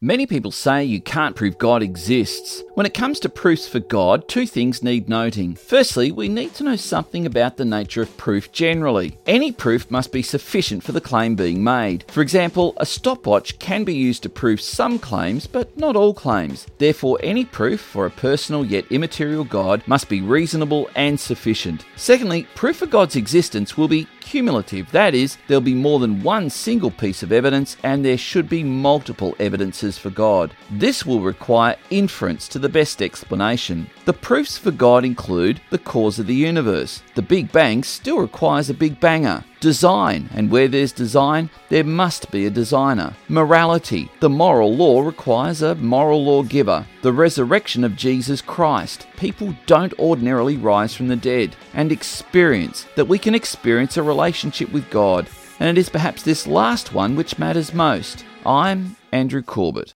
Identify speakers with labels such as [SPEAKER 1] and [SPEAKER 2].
[SPEAKER 1] Many people say you can't prove God exists. When it comes to proofs for God, two things need noting. Firstly, we need to know something about the nature of proof generally. Any proof must be sufficient for the claim being made. For example, a stopwatch can be used to prove some claims, but not all claims. Therefore, any proof for a personal yet immaterial God must be reasonable and sufficient. Secondly, proof for God's existence will be cumulative. That is, there'll be more than one single piece of evidence and there should be multiple evidences for God. This will require inference to the best explanation. The proofs for God include the cause of the universe. The Big Bang still requires a Big Banger. Design, and where there's design, there must be a designer. Morality, the moral law requires a moral lawgiver. The resurrection of Jesus Christ, people don't ordinarily rise from the dead. And experience, that we can experience a relationship with God. And it is perhaps this last one which matters most. I'm Andrew Corbett.